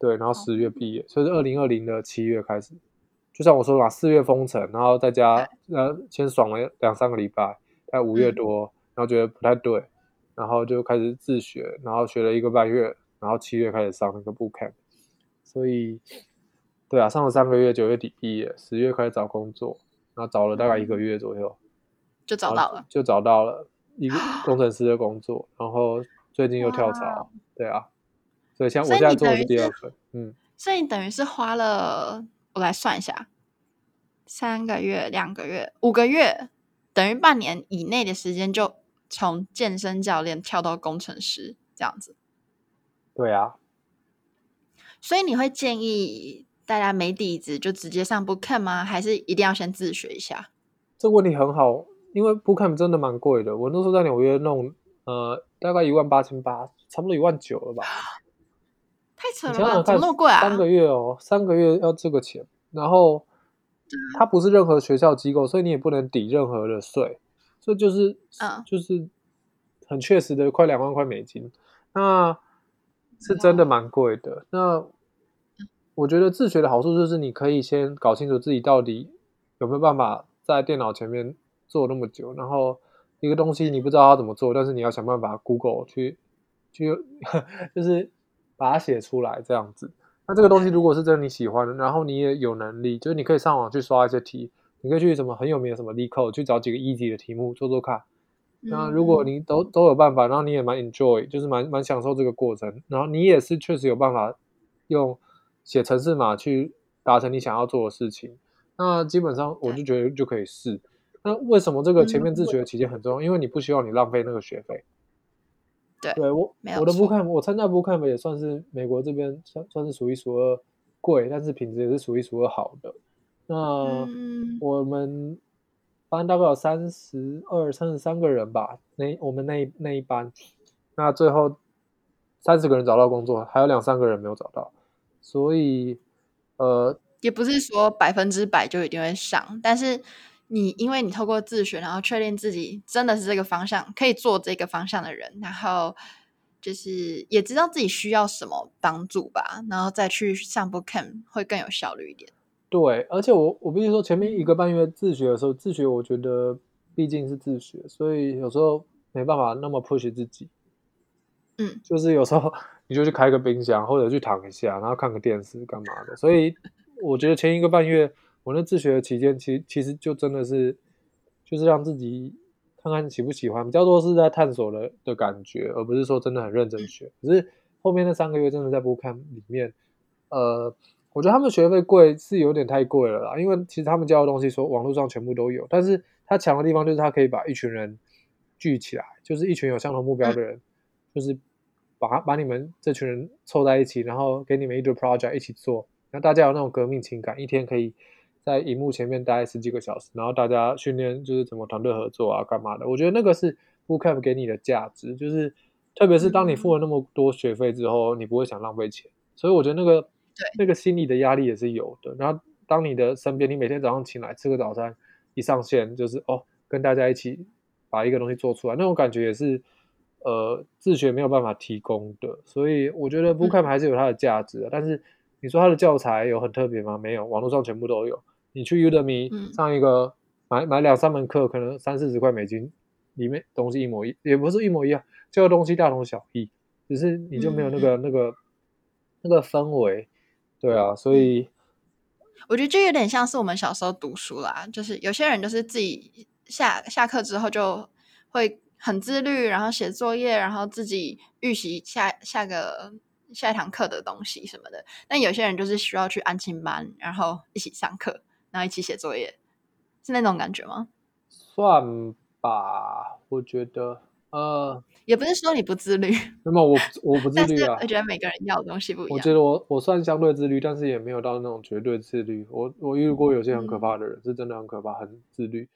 对，然后十月毕业，所以是二零二零的七月开始。就像我说的嘛，四月封城，然后在家呃先爽了两三个礼拜，在五月多、嗯，然后觉得不太对，然后就开始自学，然后学了一个半月，然后七月开始上那个 Bootcamp，所以。对啊，上了三个月，九月底毕业，十月开始找工作，然后找了大概一个月左右，就找到了，就找到了一个 <gasps> 工程师的工作，然后最近又跳槽，对啊，所以像我现在做的是第二份，嗯，所以你等于是花了，我来算一下，三个月、两个月、五个月，等于半年以内的时间，就从健身教练跳到工程师这样子，对啊，所以你会建议？大家没底子就直接上 Bootcamp 吗？还是一定要先自学一下？这个问题很好，因为 Bootcamp 真的蛮贵的。我那时候在纽约弄，呃，大概一万八千八，差不多一万九了吧？<gasps> 太扯了，想想怎么那么贵啊？三个月哦，三个月要这个钱，然后它不是任何学校机构，所以你也不能抵任何的税，这就是，嗯，就是很确实的，快两万块美金，那是真的蛮贵的。那我觉得自学的好处就是你可以先搞清楚自己到底有没有办法在电脑前面做那么久，然后一个东西你不知道它怎么做，但是你要想办法 Google 去去 <laughs> 就是把它写出来这样子。那这个东西如果是真的你喜欢的，然后你也有能力，就是你可以上网去刷一些题，你可以去什么很有名的什么 LeetCode 去找几个 easy 的题目做做看。那如果你都都有办法，然后你也蛮 enjoy，就是蛮蛮享受这个过程，然后你也是确实有办法用。写程式码去达成你想要做的事情，那基本上我就觉得就可以试。那为什么这个前面自学的期间很重要？因为你不希望你浪费那个学费。对，对我我的 Bootcamp，我参加 Bootcamp 也算是美国这边算算是数一数二贵，但是品质也是数一数二好的。那我们班大概有三十二、三十三个人吧，那我们那那一班，那最后三十个人找到工作，还有两三个人没有找到。所以，呃，也不是说百分之百就一定会上，但是你因为你透过自学，然后确定自己真的是这个方向可以做这个方向的人，然后就是也知道自己需要什么帮助吧，然后再去上 Bootcamp 会更有效率一点。对，而且我我必须说，前面一个半月自学的时候，自学我觉得毕竟是自学，所以有时候没办法那么 push 自己。嗯，就是有时候。你就去开个冰箱，或者去躺一下，然后看个电视干嘛的。所以我觉得前一个半月，我那自学的期间，其其实就真的是，就是让自己看看喜不喜欢，比较多是在探索的的感觉，而不是说真的很认真学。可是后面那三个月真的在 Bootcamp 里面，呃，我觉得他们学费贵是有点太贵了啦，因为其实他们教的东西说网络上全部都有，但是他强的地方就是他可以把一群人聚起来，就是一群有相同目标的人，就是。把把你们这群人凑在一起，然后给你们一堆 project 一起做，然后大家有那种革命情感，一天可以在荧幕前面待十几个小时，然后大家训练就是怎么团队合作啊，干嘛的？我觉得那个是 Bootcamp 给你的价值，就是特别是当你付了那么多学费之后，你不会想浪费钱，所以我觉得那个那个心理的压力也是有的。然后当你的身边，你每天早上起来吃个早餐，一上线就是哦，跟大家一起把一个东西做出来，那种感觉也是呃自学没有办法提供的。所以我觉得 Bookcamp 还是有它的价值的，嗯、但是你说它的教材有很特别吗？没有，网络上全部都有。你去 Udemy 上一个、嗯、买买两三门课，可能三四十块美金，里面东西一模一，也不是一模一样，这个东西大同小异，只是你就没有那个、嗯、那个那个氛围，对啊，所以我觉得这有点像是我们小时候读书啦，就是有些人就是自己下下课之后就会很自律，然后写作业，然后自己预习下下个下一堂课的东西什么的，但有些人就是需要去安亲班，然后一起上课。然后一起写作业，是那种感觉吗？算吧，我觉得，呃，也不是说你不自律，那么我我不 <laughs> 自律啊。我觉得每个人要的东西不一样。我觉得我我算相对自律，但是也没有到那种绝对自律。我我遇过有些很可怕的人，嗯、是真的很可怕，很自律。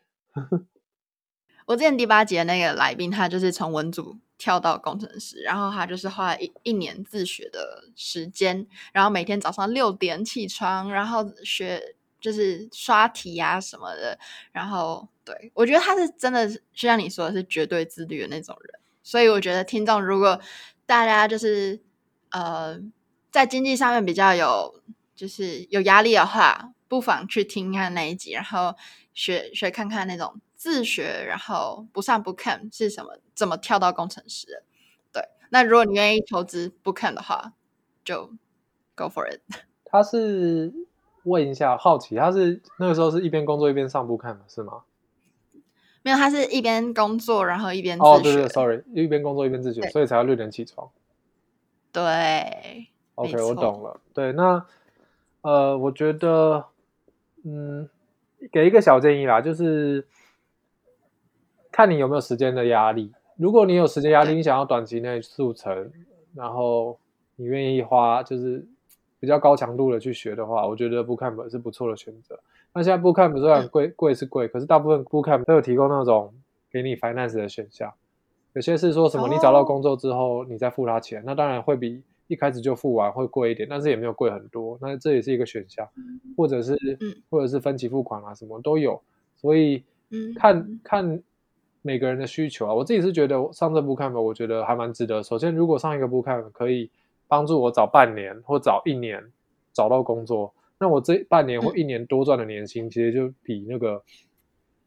我之前第八集的那个来宾，他就是从文组跳到工程师，然后他就是花了一一年自学的时间，然后每天早上六点起床，然后学。就是刷题啊什么的，然后对，我觉得他是真的是，就像你说的是绝对自律的那种人，所以我觉得听众如果大家就是呃在经济上面比较有就是有压力的话，不妨去听看那一集，然后学学看看那种自学，然后不上 Bootcamp 是什么，怎么跳到工程师。对，那如果你愿意投资 Bootcamp 的话，就 Go for it。<laughs> 他是。问一下，好奇，他是那个时候是一边工作一边上 Bootcamp 是吗？没有，他是一边工作然后一边自学。哦，对对，sorry，一边工作一边自学，所以才要六点起床。对，OK，我懂了。对，那呃，我觉得，嗯，给一个小建议啦，就是看你有没有时间的压力。如果你有时间压力，你想要短期内速成，然后你愿意花，就是。比较高强度的去学的话，我觉得 Bootcamp 是不错的选择。那现在 Bootcamp 虽然贵贵是贵，可是大部分 Bootcamp 都有提供那种给你 finance 的选项。有些是说什么你找到工作之后你再付他钱，那当然会比一开始就付完会贵一点，但是也没有贵很多。那这也是一个选项，或者是或者是分期付款啊，什么都有。所以看看每个人的需求啊，我自己是觉得上这 Bootcamp 我觉得还蛮值得。首先，如果上一个 Bootcamp 可以。帮助我早半年或早一年找到工作，那我这半年或一年多赚的年薪，其实就比那个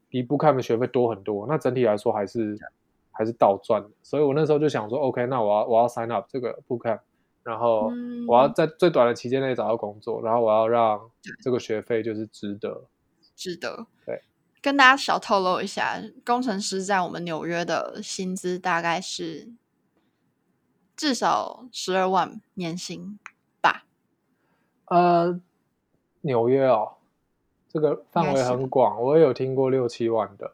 比 Bootcamp 的学费多很多。那整体来说还是还是倒赚的。所以我那时候就想说，OK，那我要我要 sign up 这个 Bootcamp，然后我要在最短的期间内找到工作，然后我要让这个学费就是值得，值得。对，跟大家小透露一下，工程师在我们纽约的薪资大概是。至少十二万年薪吧。呃，纽约哦，这个范围很广，我也有听过六七万的，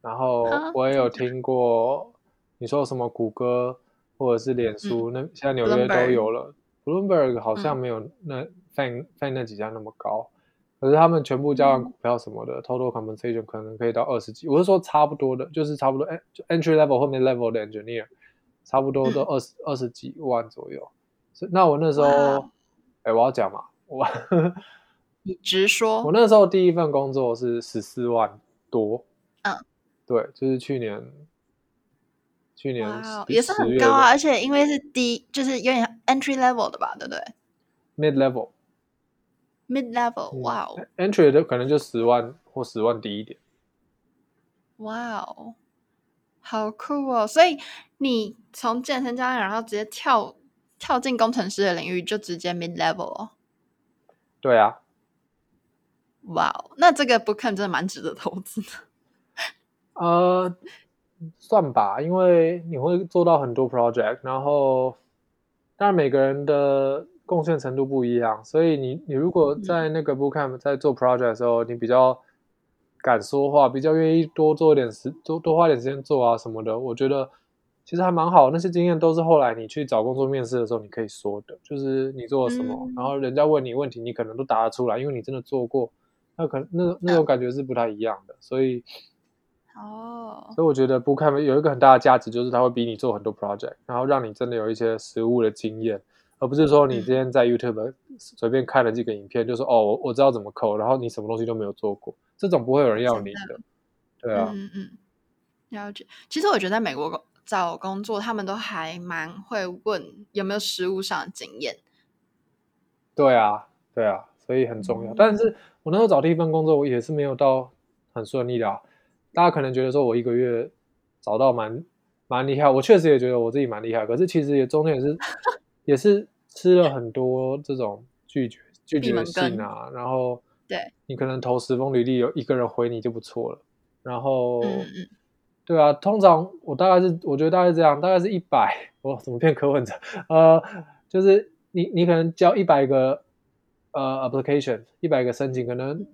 然后我也有听过你说什么谷歌或者是脸书，嗯、那现在纽约都有了。Bloomberg 好像没有那嗯、Fan 那几家那么高，可是他们全部加完股票什么的、嗯、，Total Compensation 可能可以到二十几。我是说差不多的，就是差不多，哎，就 Entry Level 后面 Level 的 Engineer。差不多都二十二十几万左右，那我那时候，哎我要讲嘛，我你直说，<laughs> 我那时候第一份工作是十四万多，嗯，对，就是去年，去年 Wow, 也是很高啊，而且因为是低，就是有点 entry level 的吧，对不对？mid level，mid level，哇哦，entry 的可能就十万或十万低一点，哇哦。好酷哦！所以你从健身教练，然后直接跳跳进工程师的领域，就直接 mid level 哦。对啊。哇哦，那这个 Bootcamp 真的蛮值得投资的。<laughs> 呃，算吧，因为你会做到很多 project，然后当然每个人的贡献程度不一样，所以你你如果在那个 Bookcamp 在做 project 的时候，你比较。敢说话，比较愿意多做一点时，多多花点时间做啊什么的，我觉得其实还蛮好。那些经验都是后来你去找工作面试的时候你可以说的，就是你做了什么，嗯、然后人家问你问题，你可能都答得出来，因为你真的做过。那可能那那种感觉是不太一样的，所以哦，所以我觉得 Bookcamp 有一个很大的价值，就是它会逼你做很多 project，然后让你真的有一些实物的经验，而不是说你今天在 YouTube 随便看了几个影片，嗯、就说哦，我我知道怎么 code，然后你什么东西都没有做过，这种不会有人要你的。的对啊，嗯嗯，了解。其实我觉得在美国找工作，他们都还蛮会问有没有实务上的经验。对啊，对啊，所以很重要。嗯、但是我那时候找第一份工作，我也是没有到很顺利的、啊。大家可能觉得说我一个月找到蛮蛮厉害，我确实也觉得我自己蛮厉害。可是其实也中间也是也是吃了很多这种拒绝拒绝信啊。然后对，你可能投十封履历，有一个人回你就不错了。然后嗯嗯，对啊，通常我大概是我觉得大概是这样，大概是一百。我怎么变科文者？<laughs> 呃，就是。你你可能交一百个呃 application，一百个申请，可能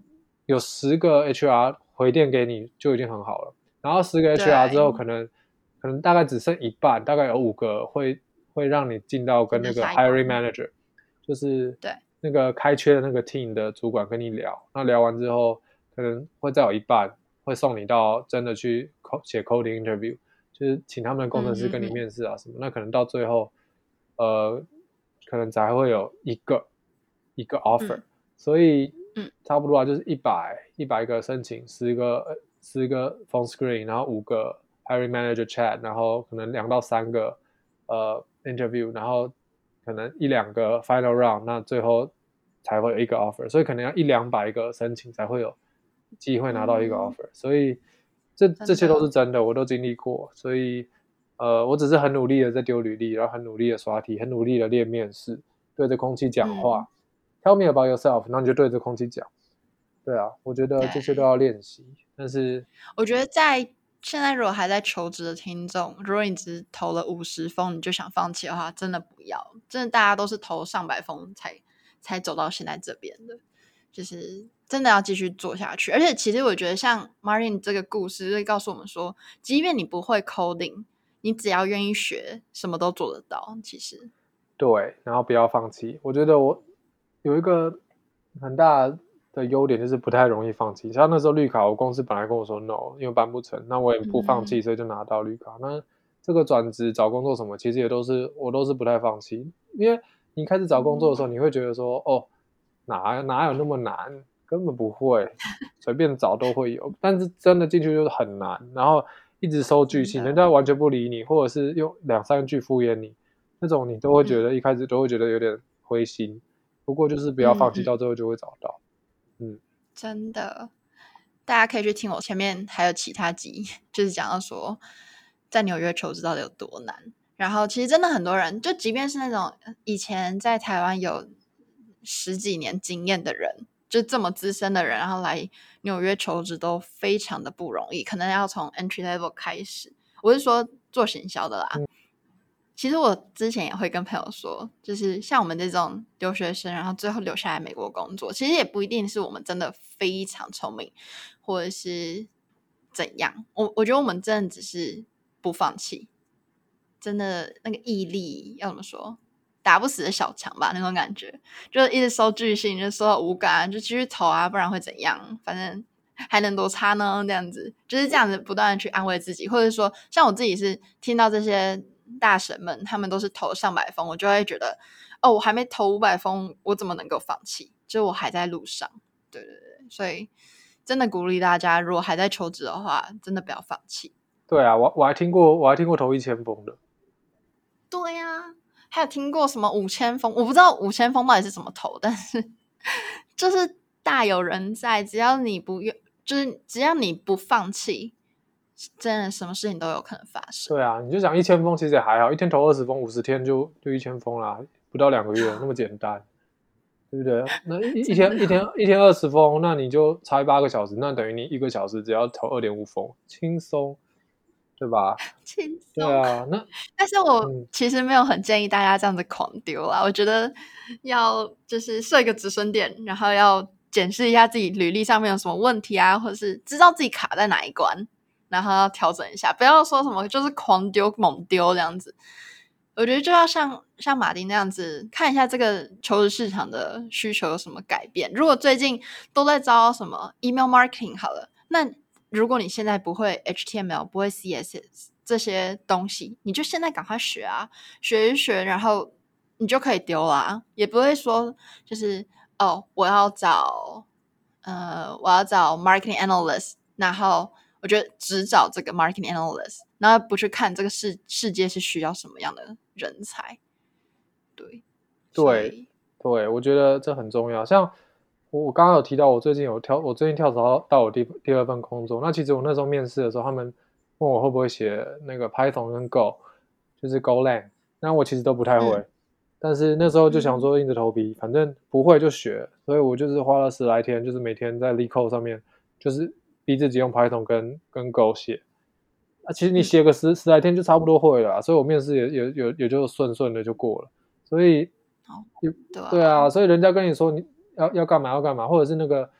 有十个 HR 回电给你就已经很好了。然后十个 HR 之后，可能可能大概只剩一半，大概有五个会会让你进到跟那个 hiring manager，就是对那个开缺的那个 team 的主管跟你聊。那聊完之后，可能会再有一半会送你到真的去写 coding interview，就是请他们的工程师跟你面试啊什么。嗯嗯嗯，那可能到最后，呃。可能才会有一个一个 offer，嗯，所以差不多啊，就是一百一百个申请，十个十个 phone screen，然后五个 hiring manager chat，然后可能两到三个呃 interview，然后可能一两个 final round，那最后才会有一个 offer，所以可能要一两百个申请才会有机会拿到一个 offer，嗯，所以这这些都是真的，我都经历过，所以。呃，我只是很努力的在丢履历，然后很努力的刷题，很努力的练面试，对着空气讲话。嗯、Tell me about yourself，然后你就对着空气讲。对啊，我觉得这些都要练习。但是，我觉得在现在如果还在求职的听众，如果你只投了五十封你就想放弃的话，真的不要。真的，大家都是投上百封才才走到现在这边的，就是真的要继续做下去。而且，其实我觉得像 Marin 这个故事会告诉我们说，即便你不会 coding。你只要愿意学，什么都做得到。其实，对，然后不要放弃。我觉得我有一个很大的优点，就是不太容易放弃。像那时候绿卡，我公司本来跟我说 no，因为办不成，那我也不放弃，所以就拿到绿卡。嗯、那这个转职找工作什么，其实也都是我都是不太放弃，因为你开始找工作的时候，你会觉得说，哦，哪哪有那么难，根本不会，<laughs> 随便找都会有。但是真的进去就是很难，然后。一直收拒信，人家完全不理你，或者是用两三句敷衍你，那种你都会觉得一开始都会觉得有点灰心。不过就是不要放弃，到最后就会找到。真的，大家可以去听我前面还有其他集，就是讲到说在纽约求职到底有多难。然后其实真的很多人，就即便是那种以前在台湾有十几年经验的人。就这么资深的人，然后来纽约求职都非常的不容易，可能要从 entry level 开始。我是说做行销的啦。其实我之前也会跟朋友说，就是像我们这种留学生，然后最后留下来美国工作，其实也不一定是我们真的非常聪明，或者是怎样。我我觉得我们真的只是不放弃，真的那个毅力要怎么说？打不死的小强吧，那种感觉，就一直收巨信，就收到无感，就继续投啊，不然会怎样？反正还能多差呢？这样子就是这样子，不断的去安慰自己，或者说，像我自己是听到这些大神们，他们都是投上百封，我就会觉得，哦，我还没投五百封，我怎么能够放弃？就我还在路上，对对对，所以真的鼓励大家，如果还在求职的话，真的不要放弃。对啊，我我还听过，我还听过投一千封的。对呀、啊。还有听过什么五千封？我不知道五千封到底是怎么投，但是就是大有人在。只要你不愿，就是只要你不放弃，真的什么事情都有可能发生。对啊，你就想一千封其实也还好，一天投二十封，五十天就就一千封啦，不到两个月那么简单，对不对？那一 <laughs> 一天一天一天二十封，那你就差八个小时，那等于你一个小时只要投二点五封，轻松。对吧？<laughs> 轻松。对啊，那 <laughs> 但是我其实没有很建议大家这样子狂丢啦。嗯、我觉得要就是设一个止损点，然后要检视一下自己履历上面有什么问题啊，或者是知道自己卡在哪一关，然后要调整一下，不要说什么就是狂丢猛丢这样子。我觉得就要像像马丁那样子，看一下这个求职市场的需求有什么改变。如果最近都在招什么 email marketing 好了，那如果你现在不会 HTML，不会 CSS 这些东西，你就现在赶快学啊，学一学，然后你就可以丢啦，也不会说就是哦，我要找呃，我要找 marketing analyst，然后我觉得只找这个 marketing analyst，然后不去看这个世世界是需要什么样的人才。对，对，对，我觉得这很重要，像。我我刚刚有提到，我最近有跳，我最近跳槽到到我第第二份工作。那其实我那时候面试的时候，他们问我会不会写那个 Python 跟 Go，就是 Golang。那我其实都不太会，嗯、但是那时候就想说硬着头皮，嗯、反正不会就学。所以我就是花了十来天，就是每天在 LeetCode 上面，就是逼自己用 Python 跟跟 Go 写。啊，其实你写个十、嗯、十来天就差不多会了，所以我面试也也也也就顺顺的就过了。所以，哦，对啊，对啊，所以人家跟你说你。要要干嘛要干嘛，或者是那个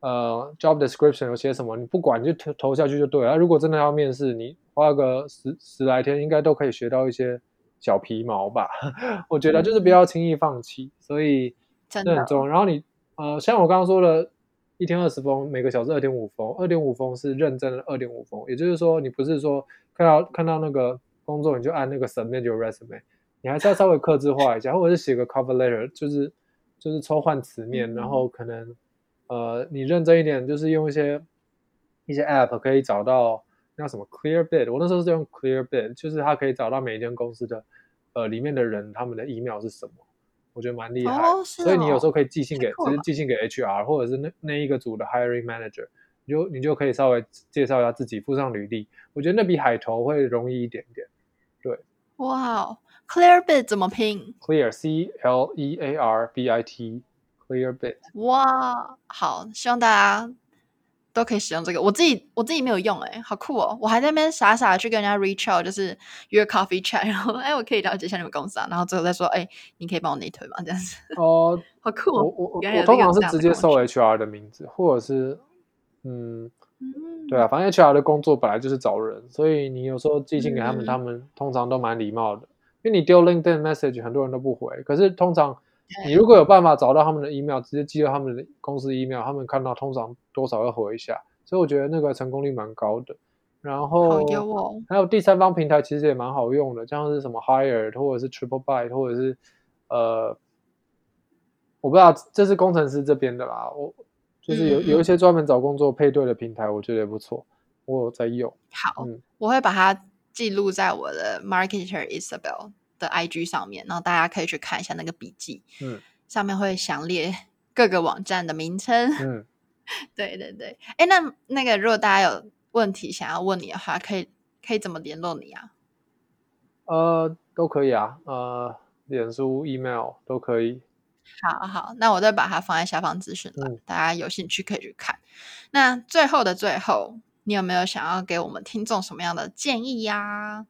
呃 job description 有写什么，你不管你就投投下去就对了。如果真的要面试，你花个十十来天，应该都可以学到一些小皮毛吧。<laughs> 我觉得就是不要轻易放弃，嗯、所以这很重要。然后你呃，像我刚刚说的，一天二十封，每个小时二点五封，二点五封是认真的二点五封，也就是说你不是说看到看到那个工作你就按那个 submit your resume，你还是要稍微克制化一下，或者是写个 cover letter，就是。就是抽换词面，然后可能，呃，你认真一点，就是用一些一些 app 可以找到那什么 clear bid，我那时候是用 clear bid，就是它可以找到每一间公司的呃里面的人他们的 email 是什么，我觉得蛮厉害。哦哦、所以你有时候可以寄信给，直接寄信给 HR 或者是那那一个组的 hiring manager，你就你就可以稍微介绍一下自己，附上履历，我觉得那比海投会容易一点点。对，哇。Clearbit 怎么拼？Clear C L E A R B I T Clearbit。哇，好，希望大家都可以使用这个。我自己我自己没有用、欸，哎，好酷哦！我还在那边傻傻的去跟人家 reach out，就是约 coffee chat，然后哎，我可以了解一下你们公司啊，然后最后再说，哎，你可以帮我内推吗？这样子。哦、呃，好酷哦！我我我，我通常是直接搜 HR 的名字，或者是嗯。嗯，对啊，反正 HR 的工作本来就是找人，所以你有时候寄信给他们，嗯、他们通常都蛮礼貌的。因为你丢 LinkedIn message，很多人都不回。可是通常你如果有办法找到他们的 email，直接寄到他们的公司 email，他们看到通常多少要回一下。所以我觉得那个成功率蛮高的。然后还有第三方平台其实也蛮好用的，像是什么 Hired 或者是 TripleByte 或者是呃，我不知道这是工程师这边的啦。我就是有有一些专门找工作配对的平台，我觉得也不错，我有在用。好，嗯、我会把它。记录在我的 Marketer Isabel 的 IG 上面，然后大家可以去看一下那个笔记。嗯，上面会详列各个网站的名称。嗯，<laughs> 对对对。哎，那那个如果大家有问题想要问你的话，可以可以怎么联络你啊？呃，都可以啊。呃，脸书、email 都可以。好好，那我再把它放在下方资讯栏，嗯、大家有兴趣可以去看。那最后的最后。你有没有想要给我们听众什么样的建议呀、啊？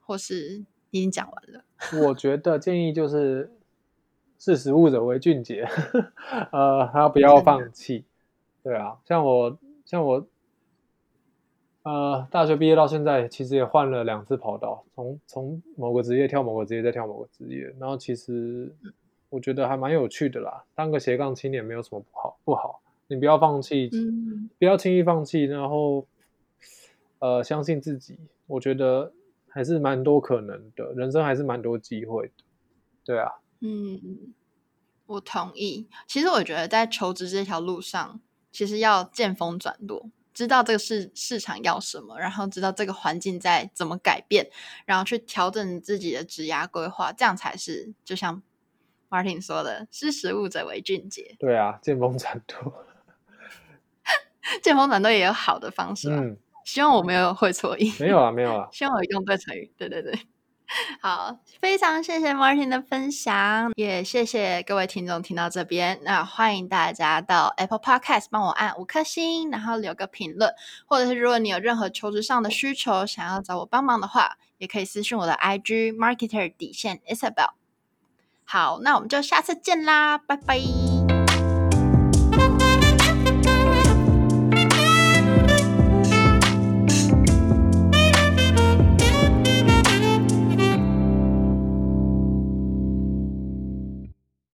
或是你已经讲完了？<laughs> 我觉得建议就是识时务者为俊杰，<laughs> 呃，他不要放弃。对啊，像我，像我，呃，大学毕业到现在，其实也换了两次跑道，从从某个职业跳某个职业，再跳某个职业，然后其实我觉得还蛮有趣的啦。当个斜杠青年没有什么不好，不好。你不要放弃，嗯、不要轻易放弃，然后，呃，相信自己。我觉得还是蛮多可能的，人生还是蛮多机会的。对啊，嗯，我同意。其实我觉得在求职这条路上，其实要见风转舵，知道这个市市场要什么，然后知道这个环境在怎么改变，然后去调整自己的职涯规划，这样才是就像 Martin 说的，“识时务者为俊杰”。对啊，见风转舵。<laughs> 见风转舵也有好的方式，嗯，希望我没有会错意，没有啊，没有啊，<laughs> 希望我用对成语，对对对，好，非常谢谢 Martin 的分享，也谢谢各位听众听到这边，那欢迎大家到 Apple Podcast 帮我按五颗星，然后留个评论，或者是如果你有任何求职上的需求，想要找我帮忙的话，也可以私讯我的 IG Marketer 底线 Isabel，好，那我们就下次见啦，拜拜。